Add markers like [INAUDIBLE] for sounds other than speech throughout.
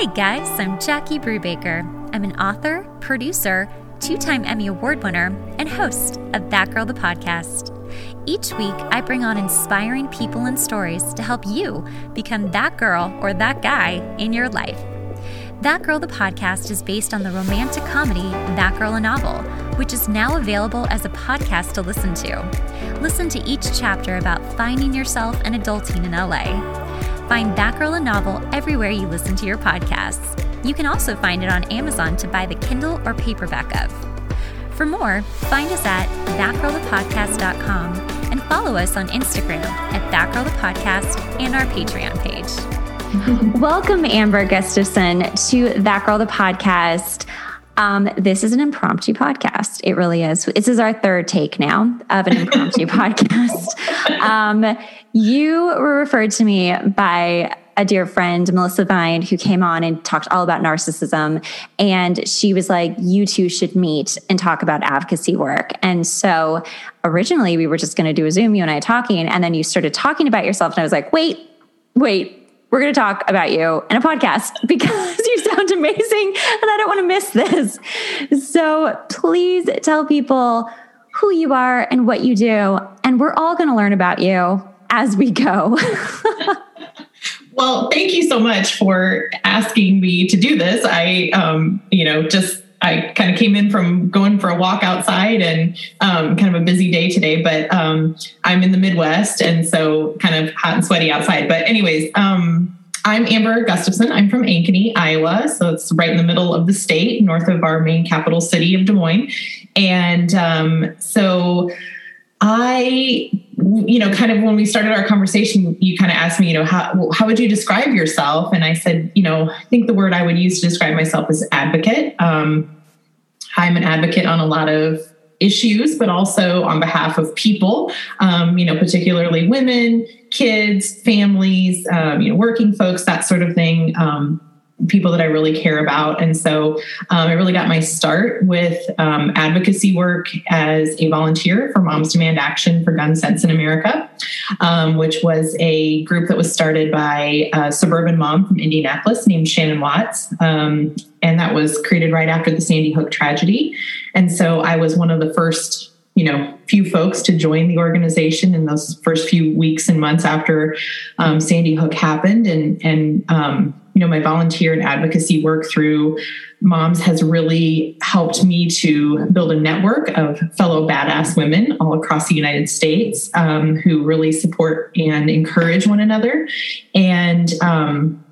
Hey guys, I'm Jackie Brubaker. I'm an author, producer, two time Emmy Award winner, and host of That Girl the Podcast. Each week, I bring on inspiring people and stories to help you become that girl or that guy in your life. That Girl the Podcast is based on the romantic comedy That Girl a Novel, which is now available as a podcast to listen to. Listen to each chapter about finding yourself and adulting in LA. Find That Girl a Novel everywhere you listen to your podcasts. You can also find it on Amazon to buy the Kindle or paperback of. For more, find us at thatgirlthepodcast.com and follow us on Instagram at thatgirlthepodcast and our Patreon page. [LAUGHS] Welcome, Amber Gustafson, to That Girl the Podcast. Um, this is an impromptu podcast. It really is. This is our third take now of an impromptu [LAUGHS] podcast. Um, you were referred to me by a dear friend, Melissa Vine, who came on and talked all about narcissism. And she was like, You two should meet and talk about advocacy work. And so originally we were just going to do a Zoom, you and I talking. And then you started talking about yourself. And I was like, Wait, wait, we're going to talk about you in a podcast [LAUGHS] because you sound amazing and I don't want to miss this. So please tell people who you are and what you do. And we're all going to learn about you as we go. [LAUGHS] well, thank you so much for asking me to do this. I, um, you know, just I kind of came in from going for a walk outside and um, kind of a busy day today, but um, I'm in the Midwest and so kind of hot and sweaty outside. But, anyways, um, I'm Amber Gustafson. I'm from Ankeny, Iowa. So it's right in the middle of the state, north of our main capital city of Des Moines. And um, so I, you know, kind of when we started our conversation, you kind of asked me, you know, how, how would you describe yourself? And I said, you know, I think the word I would use to describe myself is advocate. Um, I'm an advocate on a lot of issues, but also on behalf of people, um, you know, particularly women, kids, families, um, you know, working folks, that sort of thing. Um, people that I really care about. And so um, I really got my start with um, advocacy work as a volunteer for Moms Demand Action for Gun Sense in America, um, which was a group that was started by a suburban mom from Indianapolis named Shannon Watts. Um, and that was created right after the Sandy Hook tragedy. And so I was one of the first you know few folks to join the organization in those first few weeks and months after um, Sandy Hook happened, and and um, you know my volunteer and advocacy work through moms has really helped me to build a network of fellow badass women all across the united states um, who really support and encourage one another. And um,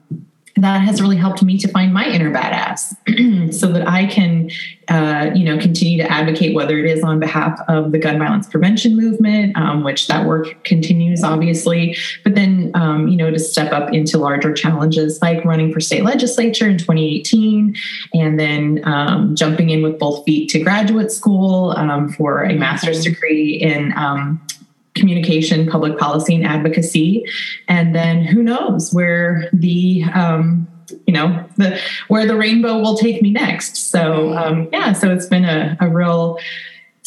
that has really helped me to find my inner badass [CLEARS THROAT] so that I can, uh, you know, continue to advocate whether it is on behalf of the gun violence prevention movement, um, which that work continues, obviously, but then, um, you know, to step up into larger challenges like running for state legislature in 2018 and then um, jumping in with both feet to graduate school um, for a master's degree in um, communication, public policy, and advocacy. And then who knows where the um, you know the where the rainbow will take me next. So um, yeah, so it's been a, a real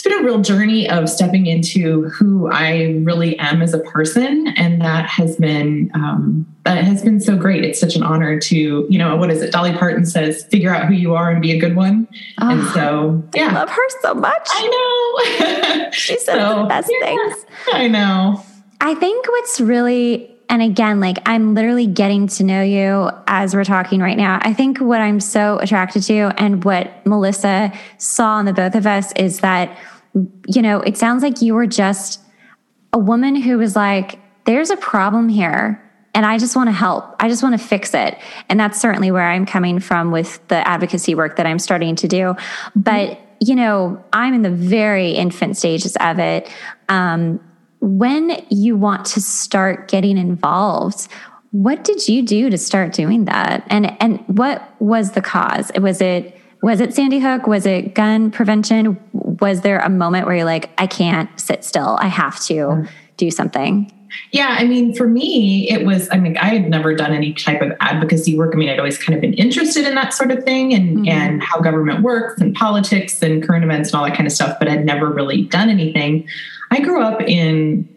it's been a real journey of stepping into who I really am as a person, and that has been um, that has been so great. It's such an honor to you know what is it? Dolly Parton says, "Figure out who you are and be a good one." Oh, and so, yeah, I love her so much. I know she says [LAUGHS] so, the best yeah, things. I know. I think what's really and again, like I'm literally getting to know you as we're talking right now. I think what I'm so attracted to and what Melissa saw in the both of us is that you know, it sounds like you were just a woman who was like, there's a problem here and I just want to help. I just want to fix it. And that's certainly where I'm coming from with the advocacy work that I'm starting to do. But, you know, I'm in the very infant stages of it. Um, when you want to start getting involved, what did you do to start doing that? And and what was the cause? Was it was it Sandy Hook? Was it gun prevention? Was there a moment where you're like, I can't sit still. I have to do something? Yeah, I mean, for me, it was, I mean, I had never done any type of advocacy work. I mean, I'd always kind of been interested in that sort of thing and, mm-hmm. and how government works and politics and current events and all that kind of stuff, but I'd never really done anything. I grew up in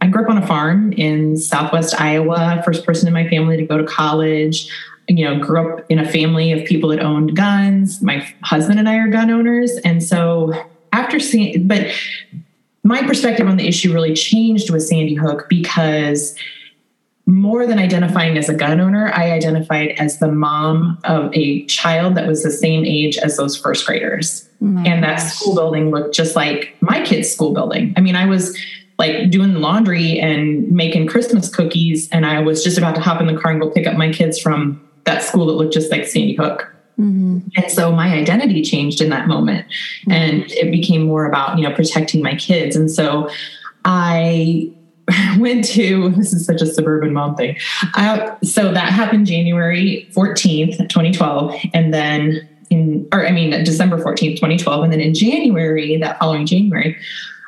I grew up on a farm in southwest Iowa, first person in my family to go to college. you know, grew up in a family of people that owned guns. My husband and I are gun owners. And so after seeing, but my perspective on the issue really changed with Sandy Hook because more than identifying as a gun owner, I identified as the mom of a child that was the same age as those first graders. Oh and that school building looked just like my kids' school building. I mean, I was like doing laundry and making Christmas cookies, and I was just about to hop in the car and go pick up my kids from that school that looked just like Sandy Hook. Mm-hmm. And so my identity changed in that moment, mm-hmm. and it became more about you know protecting my kids. And so I [LAUGHS] went to this is such a suburban mom thing. I, so that happened January 14th, 2012. And then in, or I mean, December 14th, 2012. And then in January, that following January,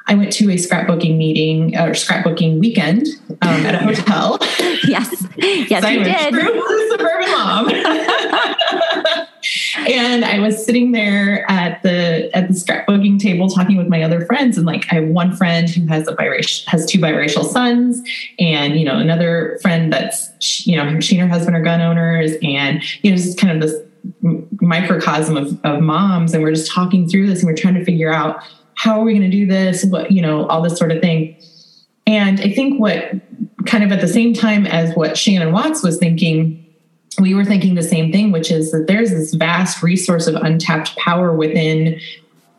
I went to a scrapbooking meeting or scrapbooking weekend um, at a [LAUGHS] hotel. yes, yes, so you did. True suburban mom. [LAUGHS] and I was sitting there at the at the scrapbooking table talking with my other friends, and like I have one friend who has a biracial has two biracial sons, and you know another friend that's you know she and her husband are gun owners, and you know just kind of this microcosm of, of moms, and we're just talking through this, and we're trying to figure out how are we going to do this, what you know all this sort of thing. And I think what kind of at the same time as what Shannon Watts was thinking we were thinking the same thing, which is that there's this vast resource of untapped power within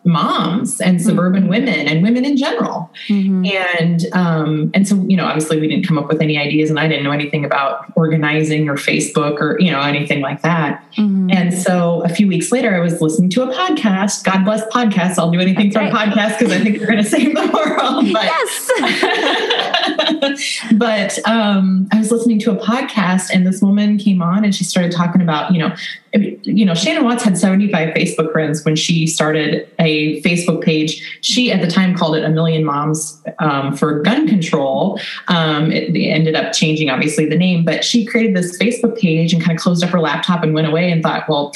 moms and mm-hmm. suburban mm-hmm. women and women in general. Mm-hmm. And um, and so you know, obviously we didn't come up with any ideas, and I didn't know anything about organizing or Facebook or you know anything like that. Mm-hmm. And so a few weeks later, I was listening to a podcast. God bless podcasts. I'll do anything That's for right. a podcast because I think they're going [LAUGHS] to save the world. But, yes. [LAUGHS] but um, I was listening to a podcast, and this woman came on, and she started talking about you know you know, Shannon Watts had 75 Facebook friends when she started a Facebook page. She at the time called it a million moms um, for gun control. Um, it, it, ended up changing, obviously, the name, but she created this Facebook page and kind of closed up her laptop and went away and thought, well,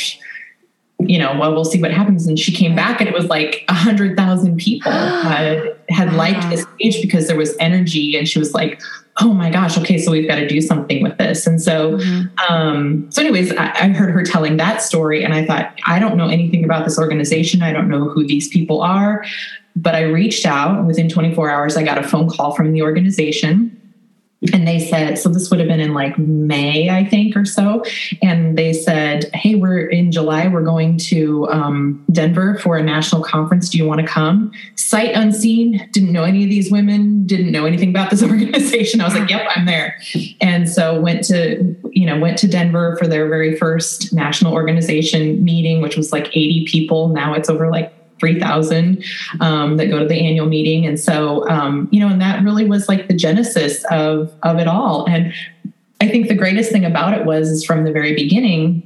you know, well, we'll see what happens. And she came back and it was like a hundred thousand people [GASPS] had, had liked this page because there was energy. And she was like, oh my gosh, okay, so we've got to do something with this. And so, mm-hmm. um, so anyways, I, I, heard her telling that story and I thought, I don't know anything about this organization. I don't know who these people are, but I reached out within 24 hours. I got a phone call from the organization and they said so this would have been in like may i think or so. And they said hey we're in july. We're going to um, denver for a national conference. Do you want to come? Sight unseen. Didn't know any of these women. Didn't know anything about this [LAUGHS] organization. I was like yep i'm there. And so went to you know went to denver for their very first national organization meeting which was like 80 people. Now it's over like 3,000 um, that go to the annual meeting. And so, um, you know, and that really was like the genesis of, of it all. And I think the greatest thing about it was is from the very beginning,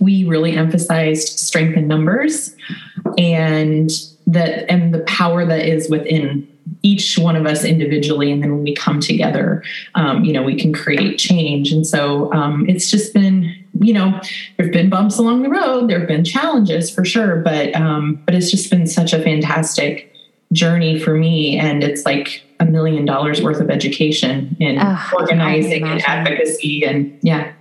we really emphasized strength in numbers and that and the power that is within each one of us individually and then when we come together um, you know we can create change and so um, it's just been you know, there have been bumps along the road, there have been challenges for sure, but um, but it's just been such a fantastic journey for me, and it's like a million dollars worth of education in oh, organizing and advocacy, and yeah.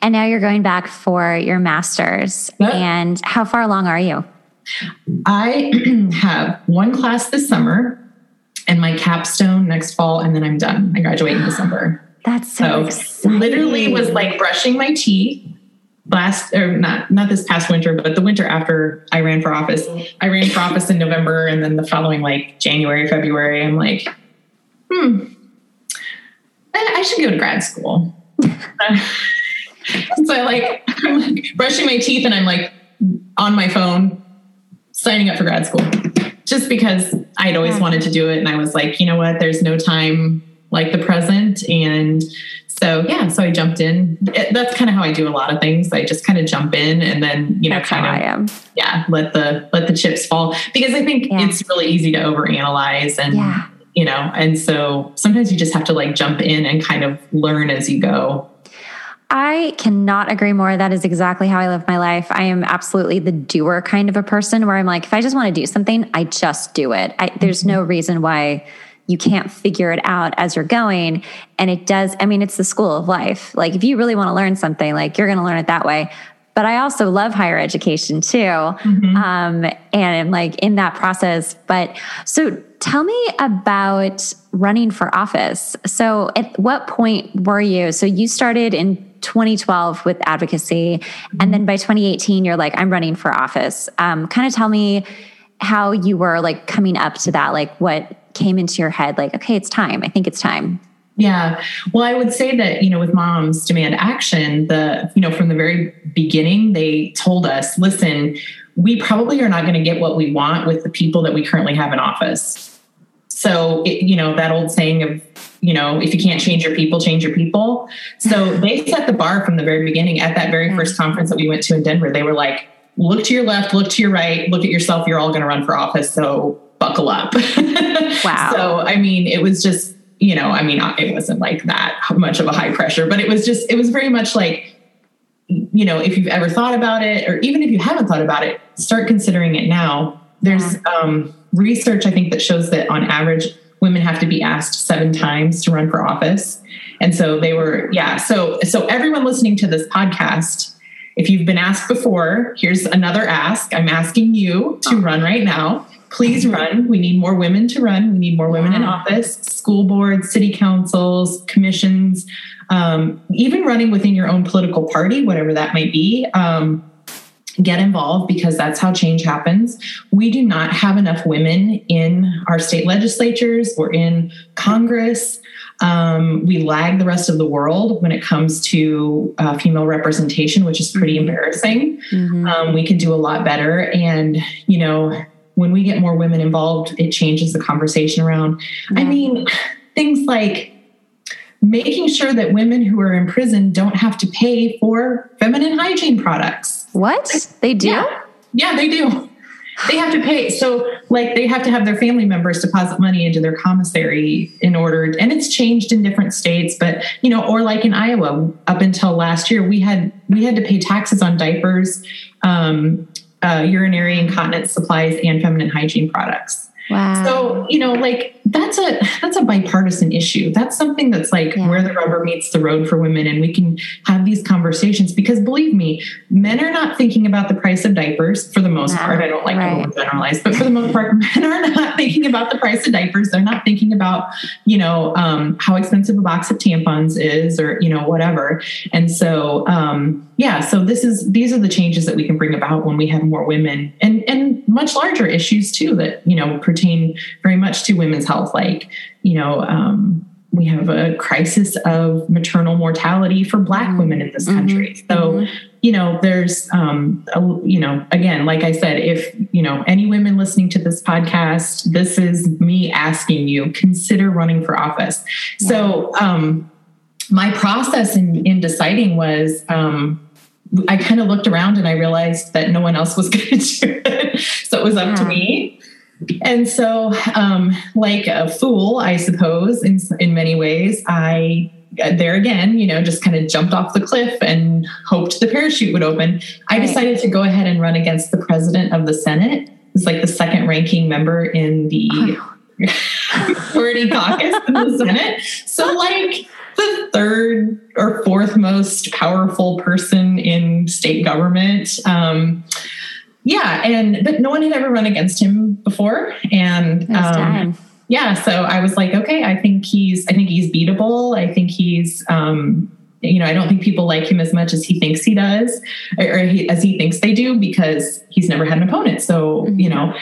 And now you're going back for your master's. Yep. And how far along are you? I [CLEARS THROAT] have one class this summer and my capstone next fall, and then I'm done. I graduate in December. That's so, so literally was like brushing my teeth last or not not this past winter, but the winter after I ran for office. I ran for office in November and then the following like January, February, I'm like, hmm, I should go to grad school. [LAUGHS] so I like I'm like brushing my teeth and I'm like on my phone signing up for grad school just because I'd always wanted to do it. And I was like, you know what, there's no time like the present. And so, yeah, so I jumped in. It, that's kind of how I do a lot of things. I just kind of jump in and then, you know, kind of, I am. yeah, let the, let the chips fall because I think yeah. it's really easy to overanalyze and, yeah. you know, and so sometimes you just have to like jump in and kind of learn as you go. I cannot agree more. That is exactly how I live my life. I am absolutely the doer kind of a person where I'm like, if I just want to do something, I just do it. I, there's mm-hmm. no reason why you can't figure it out as you're going. And it does, I mean, it's the school of life. Like if you really want to learn something, like you're going to learn it that way. But I also love higher education too. Mm-hmm. Um, and like in that process. But so tell me about running for office. So at what point were you? So you started in 2012 with advocacy. Mm-hmm. And then by 2018, you're like, I'm running for office. Um, kind of tell me how you were like coming up to that, like what came into your head, like, okay, it's time. I think it's time. Yeah. Well, I would say that, you know, with Moms Demand Action, the, you know, from the very beginning, they told us, listen, we probably are not going to get what we want with the people that we currently have in office. So, it, you know, that old saying of, you know, if you can't change your people, change your people. So [LAUGHS] they set the bar from the very beginning at that very first mm. conference that we went to in Denver. They were like, look to your left, look to your right, look at yourself. You're all going to run for office. So buckle up. [LAUGHS] Wow. so, I mean, it was just, you know, I mean, it wasn't like that much of a high pressure, but it was just, it was very much like, you know, if you've ever thought about it, or even if you haven't thought about it, start considering it now. There's um, research, I think, that shows that on average, women have to be asked seven times to run for office. And so they were, yeah. So, so everyone listening to this podcast, if you've been asked before, here's another ask. I'm asking you to run right now please run. We need more women to run. We need more women in office, school boards, city councils, commissions, um, even running within your own political party, whatever that might be. Um, get involved because that's how change happens. We do not have enough women in our state legislatures or in Congress. Um, we lag the rest of the world when it comes to uh, female representation, which is pretty mm-hmm. embarrassing. Mm-hmm. Um, we can do a lot better. And, you know, when we get more women involved, it changes the conversation around. Yeah. I mean, things like making sure that women who are in prison don't have to pay for feminine hygiene products. What? They do? Yeah, yeah they do. They have to pay. So, like, they have to have their family members deposit money into their commissary in order, and it's changed in different states. But you know, or like in Iowa, up until last year, we had we had to pay taxes on diapers, um, uh, urinary incontinence supplies and feminine hygiene products. Wow. So, you know, like that's a that's a bipartisan issue. That's something that's like yeah. where the rubber meets the road for women and we can have these conversations because believe me, men are not thinking about the price of diapers for the most yeah. part. I don't like right. to generalize, but for the most part, [LAUGHS] men are not thinking about the price of diapers. They're not thinking about, you know, um, how expensive a box of tampons is or, you know, whatever. And so um, yeah, so this is these are the changes that we can bring about when we have more women and and much larger issues too that, you know, pertain very much to women's health. Like, you know, um, we have a crisis of maternal mortality for Black mm-hmm. women in this country. Mm-hmm. So, mm-hmm. you know, there's, um, a, you know, again, like I said, if, you know, any women listening to this podcast, this is me asking you, consider running for office. Yeah. So, um, my process in, in deciding was, um, I kind of looked around and I realized that no one else was [LAUGHS] going to do it. So it was up yeah. to hmm. me. And so, um, like a fool, I suppose, in, in many ways, I uh, there again, you know, just kind of jumped off the cliff and hoped the parachute would open. I decided to go ahead and run against the president of the Senate. It's like the second ranking member in the uh-huh. Majority caucus in the Senate. So, like the third or fourth most powerful person in state government. Um, yeah, and but no one had ever run against him before, and um, yeah, so I was like, okay, I think he's, I think he's beatable. I think he's, um, you know, I don't think people like him as much as he thinks he does, or, he, as he thinks they do, because he's never had an opponent. So mm-hmm. you know,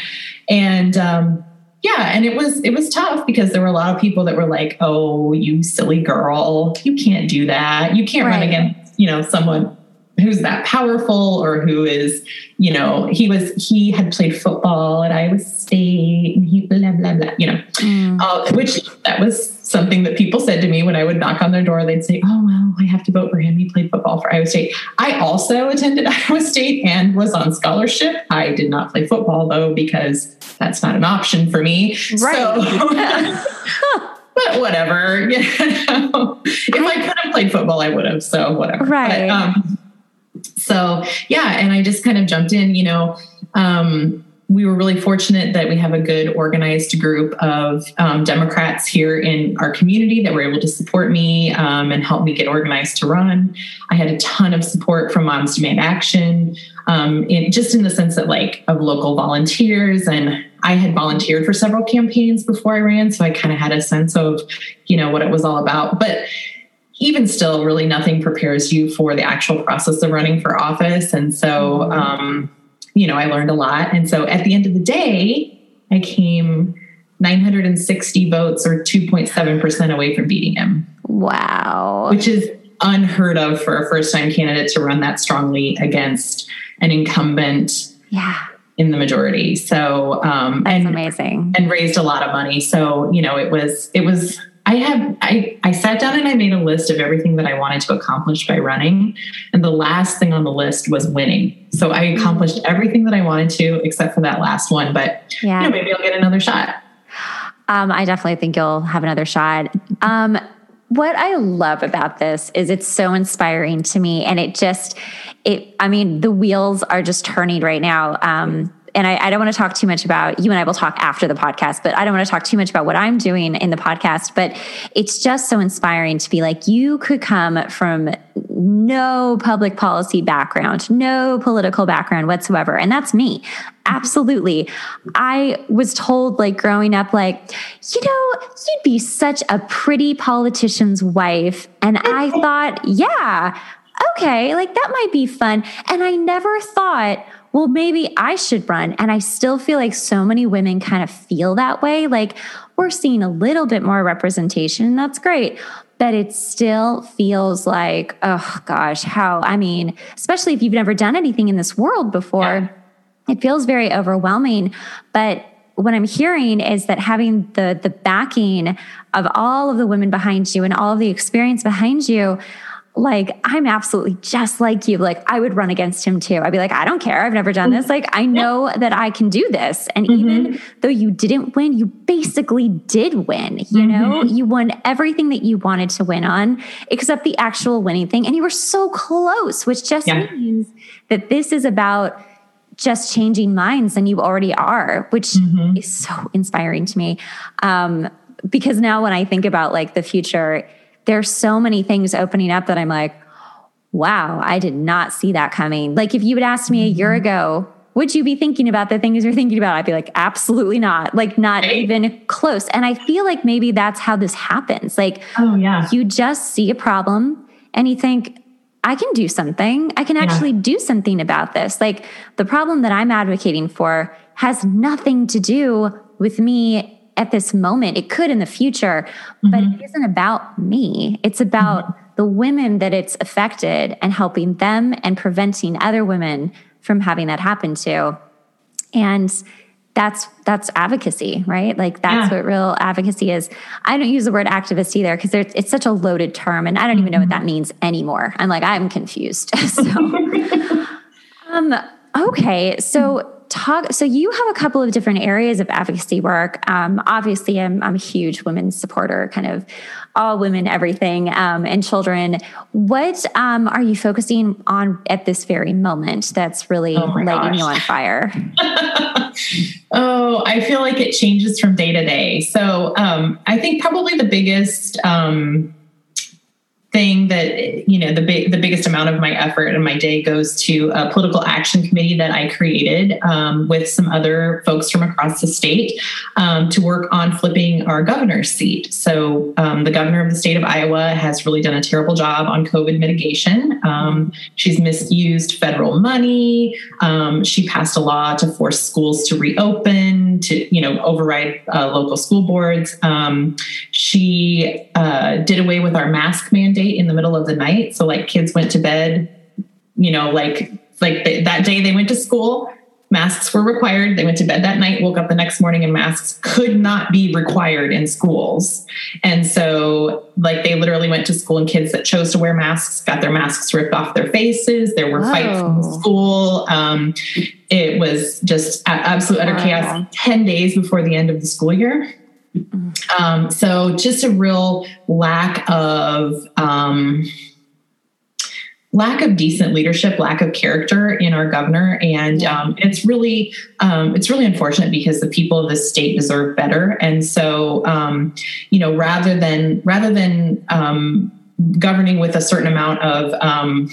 and um, yeah, and it was it was tough because there were a lot of people that were like, "Oh, you silly girl, you can't do that. You can't right. run against you know someone who's that powerful or who is, you know, he was, he had played football at Iowa State and he blah, blah, blah, you know, mm. uh, which that was something that people said to me when I would knock on their door. They'd say, Oh, well, I have to vote for him. He played football for Iowa State. I also attended [LAUGHS] Iowa State and was on scholarship. I did not play football though, because that's not an option for me. Right. So, [LAUGHS] but whatever. [LAUGHS] You know, if I could have played football, I would have. So whatever. Right. But, um, so yeah, and I just kind of jumped in, you know, um, we were really fortunate that we have a good organized group of um, Democrats here in our community that were able to support me um, and help me get organized to run. I had a ton of support from Moms Demand Action, um, in, just in the sense that like of local volunteers and I had volunteered for several campaigns before I ran, so I kind of had a sense of, you know, what it was all about. But even still, really nothing prepares you for the actual process of running for office. And so, mm-hmm. um, you know, I learned a lot. And so at the end of the day, I came 960 votes or 2.7% away from beating him. Wow. Which is unheard of for a first time candidate to run that strongly against an incumbent. Yeah. In the majority. So, um, That's and, amazing. And raised a lot of money. So, you know, it was, it was, I have I I sat down and I made a list of everything that I wanted to accomplish by running and the last thing on the list was winning. So I accomplished everything that I wanted to except for that last one, but yeah. you know maybe I'll get another shot. Um, I definitely think you'll have another shot. Um, what I love about this is it's so inspiring to me and it just it I mean the wheels are just turning right now. Um, and I, I, don't want to talk too much about you and I will talk after the podcast, but I don't want to talk too much about what I'm doing in the podcast. But it's just so inspiring to be like, you could come from no public policy background, no political background whatsoever. And that's me. Absolutely. I was told, like, growing up, like, you know, you'd be such a pretty politician's wife. And I [LAUGHS] thought, yeah, okay, like that might be fun. And I never thought, well, maybe I should run. And I still feel like so many women kind of feel that way. Like we're seeing a little bit more representation, and that's great. But it still feels like, oh gosh, how, I mean, especially if you've never done anything in this world before, yeah. it feels very overwhelming. But what I'm hearing is that having the the backing of all of the women behind you and all of the experience behind you like I'm absolutely just like you. Like I would run against him too. I'd be like, I don't care. I've never done this. Like I know that I can do this. And mm-hmm. even though you didn't win, you basically did win. You mm-hmm. know, you won everything that you wanted to win on, except the actual winning thing. And you were so close, which just yeah. means that this is about just changing minds and you already are, which mm-hmm. is so inspiring to me. Um, because now when I think about like the future, there's so many things opening up that I'm like, wow, I did not see that coming. Like if you had asked me a year mm-hmm. ago, would you be thinking about the things you're thinking about? I'd be like, absolutely not. Like not even close. And I feel like maybe that's how this happens. Like, oh yeah, you just see a problem and you think, I can do something. I can actually yeah. do something about this. Like the problem that I'm advocating for has nothing to do with me at this moment. It could in the future, mm-hmm. but it isn't about me. It's about mm-hmm. the women that it's affected and helping them and preventing other women from having that happen to. And that's that's advocacy, right? Like that's yeah. what real advocacy is. I don't use the word activist either because it's such a loaded term, and I don't even know what that mm-hmm. means anymore. I'm like I'm confused. [LAUGHS] so, [LAUGHS] um, okay, so talk so you have a couple of different areas of advocacy work. Um, obviously I'm, I'm, a huge women's supporter kind of all women everything um, and children. What um, are you focusing on at this very moment that's really oh lighting gosh. you on fire? [LAUGHS] Oh i feel like it changes from day to day. So um, i think probably the biggest um, thing that you know the big the biggest amount of my effort and my day goes to a political action committee that I created um, with some other folks from across the state um, to work on flipping our governor's seat. So um, the governor of the state of Iowa has really done a terrible job on COVID mitigation. Um, she's misused federal money. Um, she passed a law to force schools to reopen to you know override uh, local school boards. Um, she uh, did away with our mask mandate in the middle of the night. So like kids went to bed, you know, like like that day they went to school, masks were required. They went to bed that night, woke up the next morning, and masks could not be required in schools. And so, like, they literally went to school, and kids that chose to wear masks got their masks ripped off their faces. There were Whoa. fights in school. Um, it was just absolute utter chaos 10 days before the end of the school year. Um, so just a real lack of um, lack of decent leadership, lack of character in our governor, and um, it's really um, it's really unfortunate because the people of the state deserve better. And so, um, you know, rather than rather than um, governing with a certain amount of um,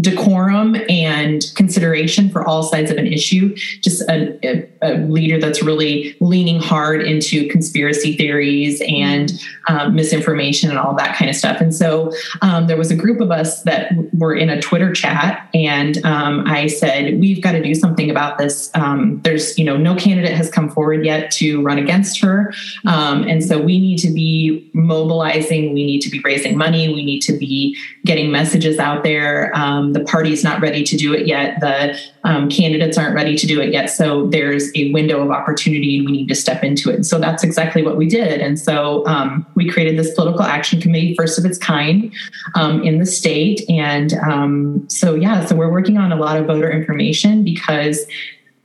decorum and consideration for all sides of an issue. Just a, a, a, leader that's really leaning hard into conspiracy theories and um, misinformation and all that kind of stuff. And so um, there was a group of us that were in a Twitter chat, and um, I said, "We've got to do something about this." Um, there's, you know, no candidate has come forward yet to run against her, um, and so we need to be mobilizing. We need to be raising money. We need to be getting messages out there. Um, the party's not ready to do it yet. The um, candidates aren't ready to do it yet. So there's a window of opportunity and we need to step into it. And so that's exactly what we did. And so um, we created this political action committee, first of its kind um, in the state. And um, so, yeah, so we're working on a lot of voter information because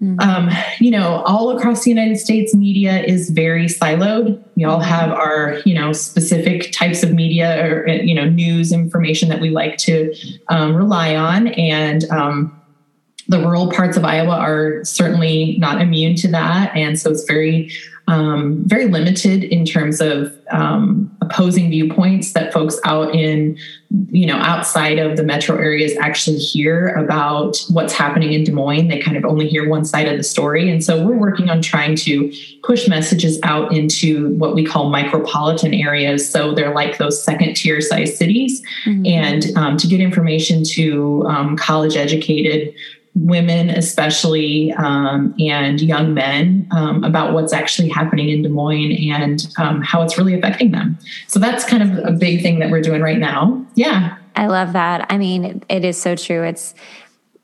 Mm-hmm. Um, you know, all across the United States, media is very siloed. We all have our, you know, specific types of media or, you know, news information that we like to um, rely on. And um, the rural parts of Iowa are certainly not immune to that. And so it's very um, very limited in terms of um, opposing viewpoints that folks out in you know outside of the metro areas actually hear about what's happening in des moines they kind of only hear one side of the story and so we're working on trying to push messages out into what we call micropolitan areas so they're like those second tier size cities mm-hmm. and um, to get information to um, college educated women, especially, um, and young men um, about what's actually happening in Des Moines and um, how it's really affecting them. So that's kind of a big thing that we're doing right now. Yeah. I love that. I mean, it is so true. It's,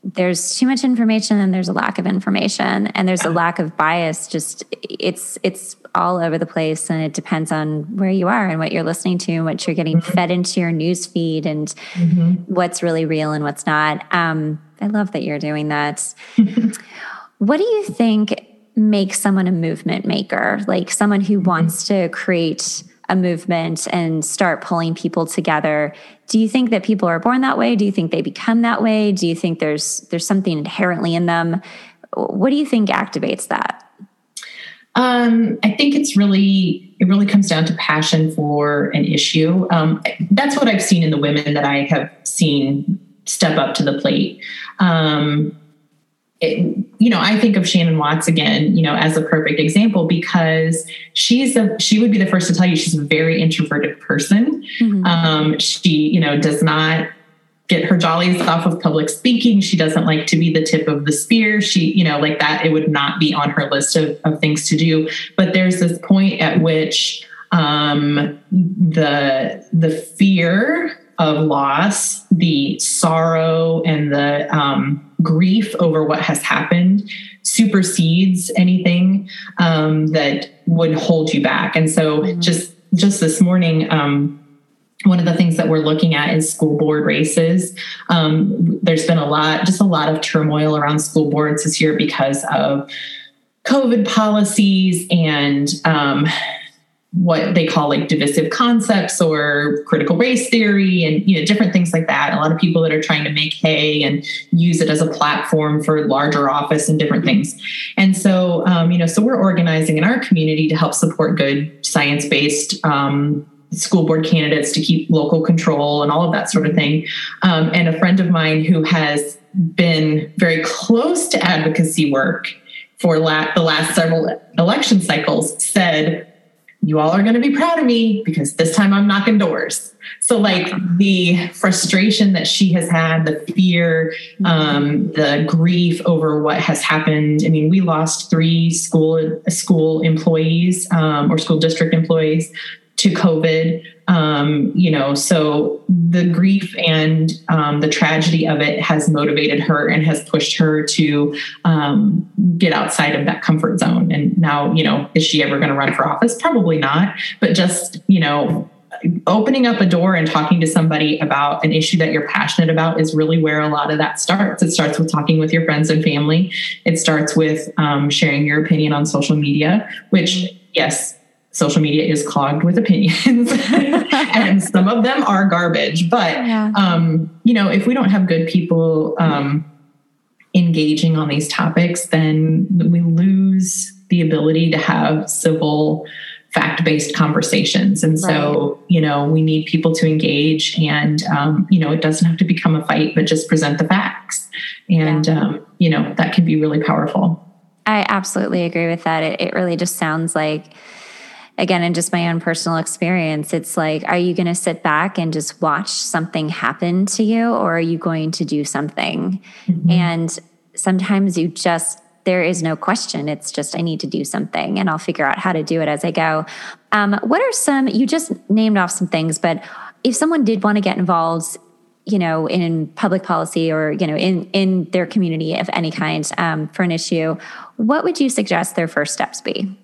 there's too much information and there's a lack of information and there's a lack of bias just it's it's all over the place and it depends on where you are and what you're listening to and what you're getting mm-hmm. fed into your news feed and mm-hmm. what's really real and what's not um, I love that you're doing that. [LAUGHS] what do you think makes someone a movement maker? Like someone who wants to create a movement and start pulling people together. Do you think that people are born that way? Do you think they become that way? Do you think there's there's something inherently in them? What do you think activates that? Um, I think it's really it really comes down to passion for an issue. Um, that's what I've seen in the women that I have seen step up to the plate. Um, it, you know, I think of Shannon Watts again, you know, as a perfect example because she's a she would be the first to tell you she's a very introverted person. Mm-hmm. Um, she, you know, does not get her jollies off of public speaking. She doesn't like to be the tip of the spear. She, you know, like that, it would not be on her list of, of things to do. But there's this point at which um, the the fear of loss, the sorrow and the um, grief over what has happened supersedes anything um, that would hold you back. And so, mm-hmm. just just this morning. Um, one of the things that we're looking at is school board races. Um, there's been a lot, just a lot of turmoil around school boards this year because of COVID policies and um, what they call like divisive concepts or critical race theory and you know different things like that. A lot of people that are trying to make hay and use it as a platform for larger office and different things. And so um, you know so we're organizing in our community to help support good science-based um, school board candidates to keep local control and all of that sort of thing. Um, and a friend of mine who has been very close to advocacy work for la- the last several election cycles said you all are going to be proud of me because this time I'm knocking doors. So, like the frustration that she has had, the fear, um, the grief over what has happened. I mean, we lost three school school employees um, or school district employees to COVID. Um, you know, so the grief and um, the tragedy of it has motivated her and has pushed her to um, get outside of that comfort zone. And now, you know, is she ever going to run for office? Probably not. But just, you know, opening up a door and talking to somebody about an issue that you're passionate about is really where a lot of that starts. It starts with talking with your friends and family. It starts with um, sharing your opinion on social media, which, yes, social media is clogged with opinions [LAUGHS] and some of them are garbage but yeah. um, you know if we don't have good people um, engaging on these topics then we lose the ability to have civil fact-based conversations and so right. you know we need people to engage and um, you know it doesn't have to become a fight but just present the facts and yeah. um, you know that can be really powerful i absolutely agree with that it, it really just sounds like again in just my own personal experience it's like are you going to sit back and just watch something happen to you or are you going to do something mm-hmm. and sometimes you just there is no question. It's just I need to do something and I'll figure out how to do it as I go. Um, what are some, you just named off some things, but if someone did want to get involved, you know, in public policy or, you know, in, in their community of any kind um, for an issue, what would you suggest their first steps be?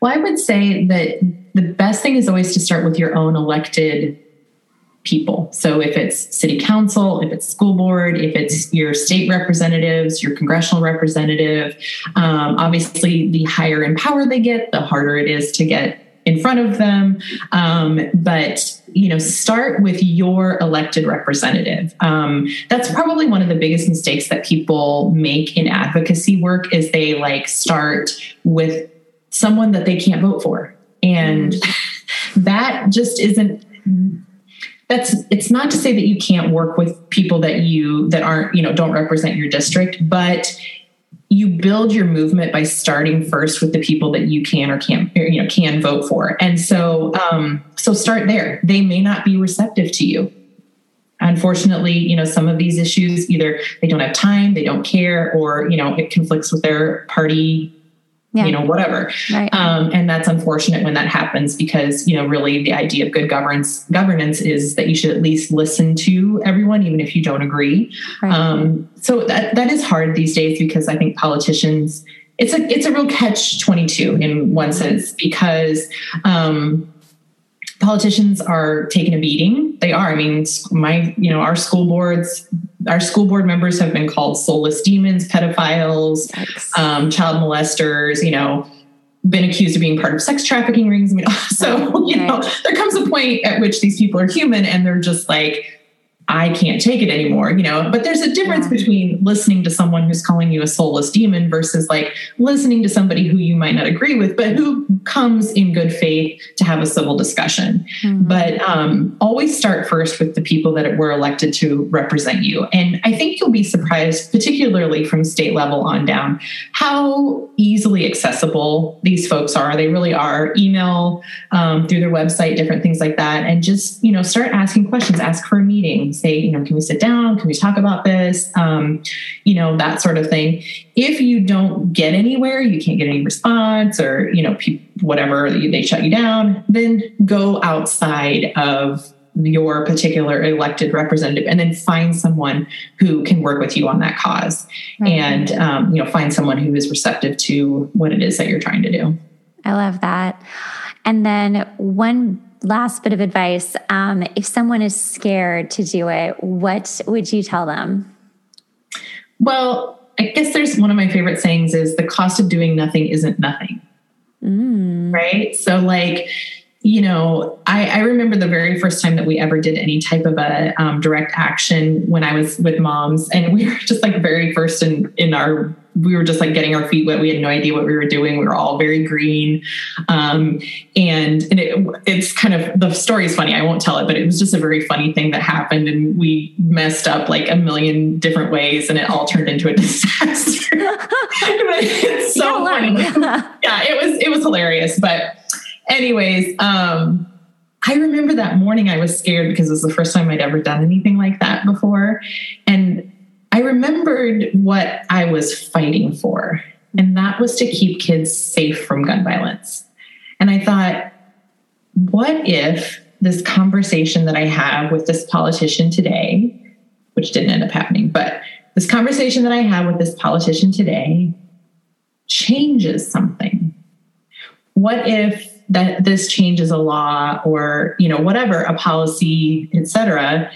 Well, I would say that the best thing is always to start with your own elected people. So if it's city council, if it's school board, if it's your state representatives, your congressional representative, um, obviously the higher in power they get, the harder it is to get in front of them. Um, but you know, start with your elected representative. Um, that's probably one of the biggest mistakes that people make in advocacy work is they like start with someone that they can't vote for, and [LAUGHS] that just isn't that's it's not to say that you can't work with people that you that aren't you know don't represent your district but you build your movement by starting first with the people that you can or can't you know can vote for. And so um so start there. They may not be receptive to you. Unfortunately you know some of these issues either they don't have time they don't care or you know it conflicts with their party yeah. you know whatever right. um, and that's unfortunate when that happens because you know really the idea of good governance governance is that you should at least listen to everyone even if you don't agree right. um, so that that is hard these days because i think politicians it's a it's a real catch 22 in one sense because um, politicians are taking a beating. They are. I mean, my, you know, our school boards, our school board members have been called soulless demons, pedophiles, um, child molesters, you know, been accused of being part of sex trafficking rings. I mean, [LAUGHS] so, you know, there comes a point at which these people are human and they're just like, I can't take it anymore, you know. But there's a difference yeah. between listening to someone who's calling you a soulless demon versus like listening to somebody who you might not agree with, but who comes in good faith to have a civil discussion. Mm-hmm. But um, always start first with the people that were elected to represent you. And I think you'll be surprised, particularly from state level on down, how easily accessible these folks are. They really are. Email um, through their website, different things like that, and just you know start asking questions. Ask for meetings say, you know, can we sit down? Can we talk about this? Um, you know, that sort of thing. If you don't get anywhere, you can't get any response or, you know, pe- whatever, they shut you down, then go outside of your particular elected representative and then find someone who can work with you on that cause right. and um, you know find someone who is receptive to what it is that you're trying to do i love that and then one last bit of advice um, if someone is scared to do it what would you tell them? Well i guess there's one of my favorite sayings is the cost of doing nothing isn't nothing. Mm. right? So like you know I, I, remember the very first time that we ever did any type of a um, direct action when i was with moms and we were just like very first in in our we were just like getting our feet wet. We had no idea what we were doing. We were all very green. Um, and, and it, it's kind of the story is funny. I won't tell it, but it was just a very funny thing that happened. And we messed up like a million different ways and it all turned into a [LAUGHS] disaster. [LAUGHS] it's so funny. [LAUGHS] yeah, it was, it was hilarious. But anyways, um, I remember that morning I was scared because it was the first time I'd ever done anything like that before. And I remembered what I was fighting for, and that was to keep kids safe from gun violence. And I thought, what if this conversation that I have with this politician today, which didn't end up happening, but this conversation that I have with this politician today changes something? What if that this changes a law or you know whatever a policy etc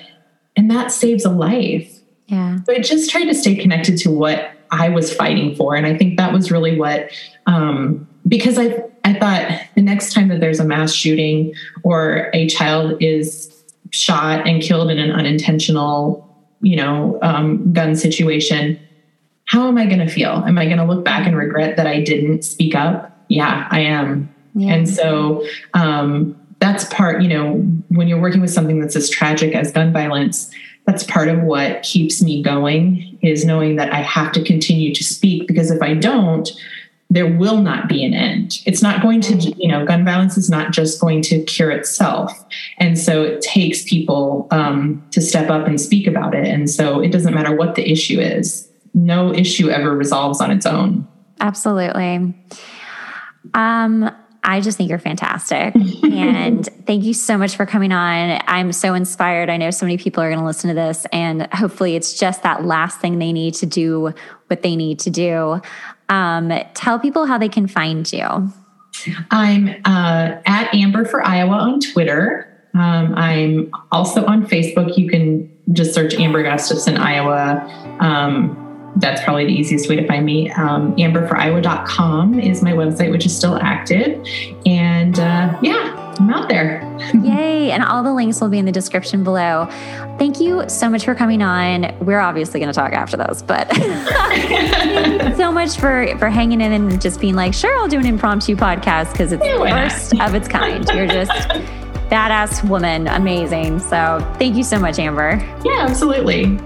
and that saves a life yeah. So I just tried to stay connected to what I was fighting for. And I think that was really what um, because I I thought the next time that there's a mass shooting or a child is shot and killed in an unintentional, you know, um, gun situation, how am I going to feel? Am I going to look back and regret that I didn't speak up? Yeah, I am. Yeah. And so um, that's part, you know, when you're working with something that's as tragic as gun violence, that's part of what keeps me going is knowing that I have to continue to speak because if I don't, there will not be an end. It's not going to, you know, gun violence is not just going to cure itself. And so it takes people um, to step up and speak about it. And so it doesn't matter what the issue is, no issue ever resolves on its own. Absolutely. Um, I just think you're fantastic. [LAUGHS] and thank you so much for coming on. I'm so inspired. I know so many people are going to listen to this, and hopefully, it's just that last thing they need to do what they need to do. Um, tell people how they can find you. I'm uh, at Amber for Iowa on Twitter. Um, I'm also on Facebook. You can just search Amber Gustafson, Iowa. Um, that's probably the easiest way to find me. Um, amberforiowa.com is my website, which is still active. And uh, yeah, I'm out there. [LAUGHS] Yay. And all the links will be in the description below. Thank you so much for coming on. We're obviously going to talk after this, but [LAUGHS] so much for, for hanging in and just being like, sure, I'll do an impromptu podcast because it's the first of its kind. You're just [LAUGHS] badass woman. Amazing. So thank you so much, Amber. Yeah, absolutely.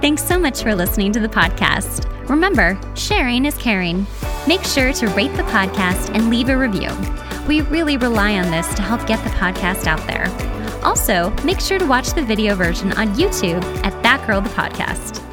Thanks so much for listening to the podcast. Remember, sharing is caring. Make sure to rate the podcast and leave a review. We really rely on this to help get the podcast out there. Also, make sure to watch the video version on YouTube at That Girl the Podcast.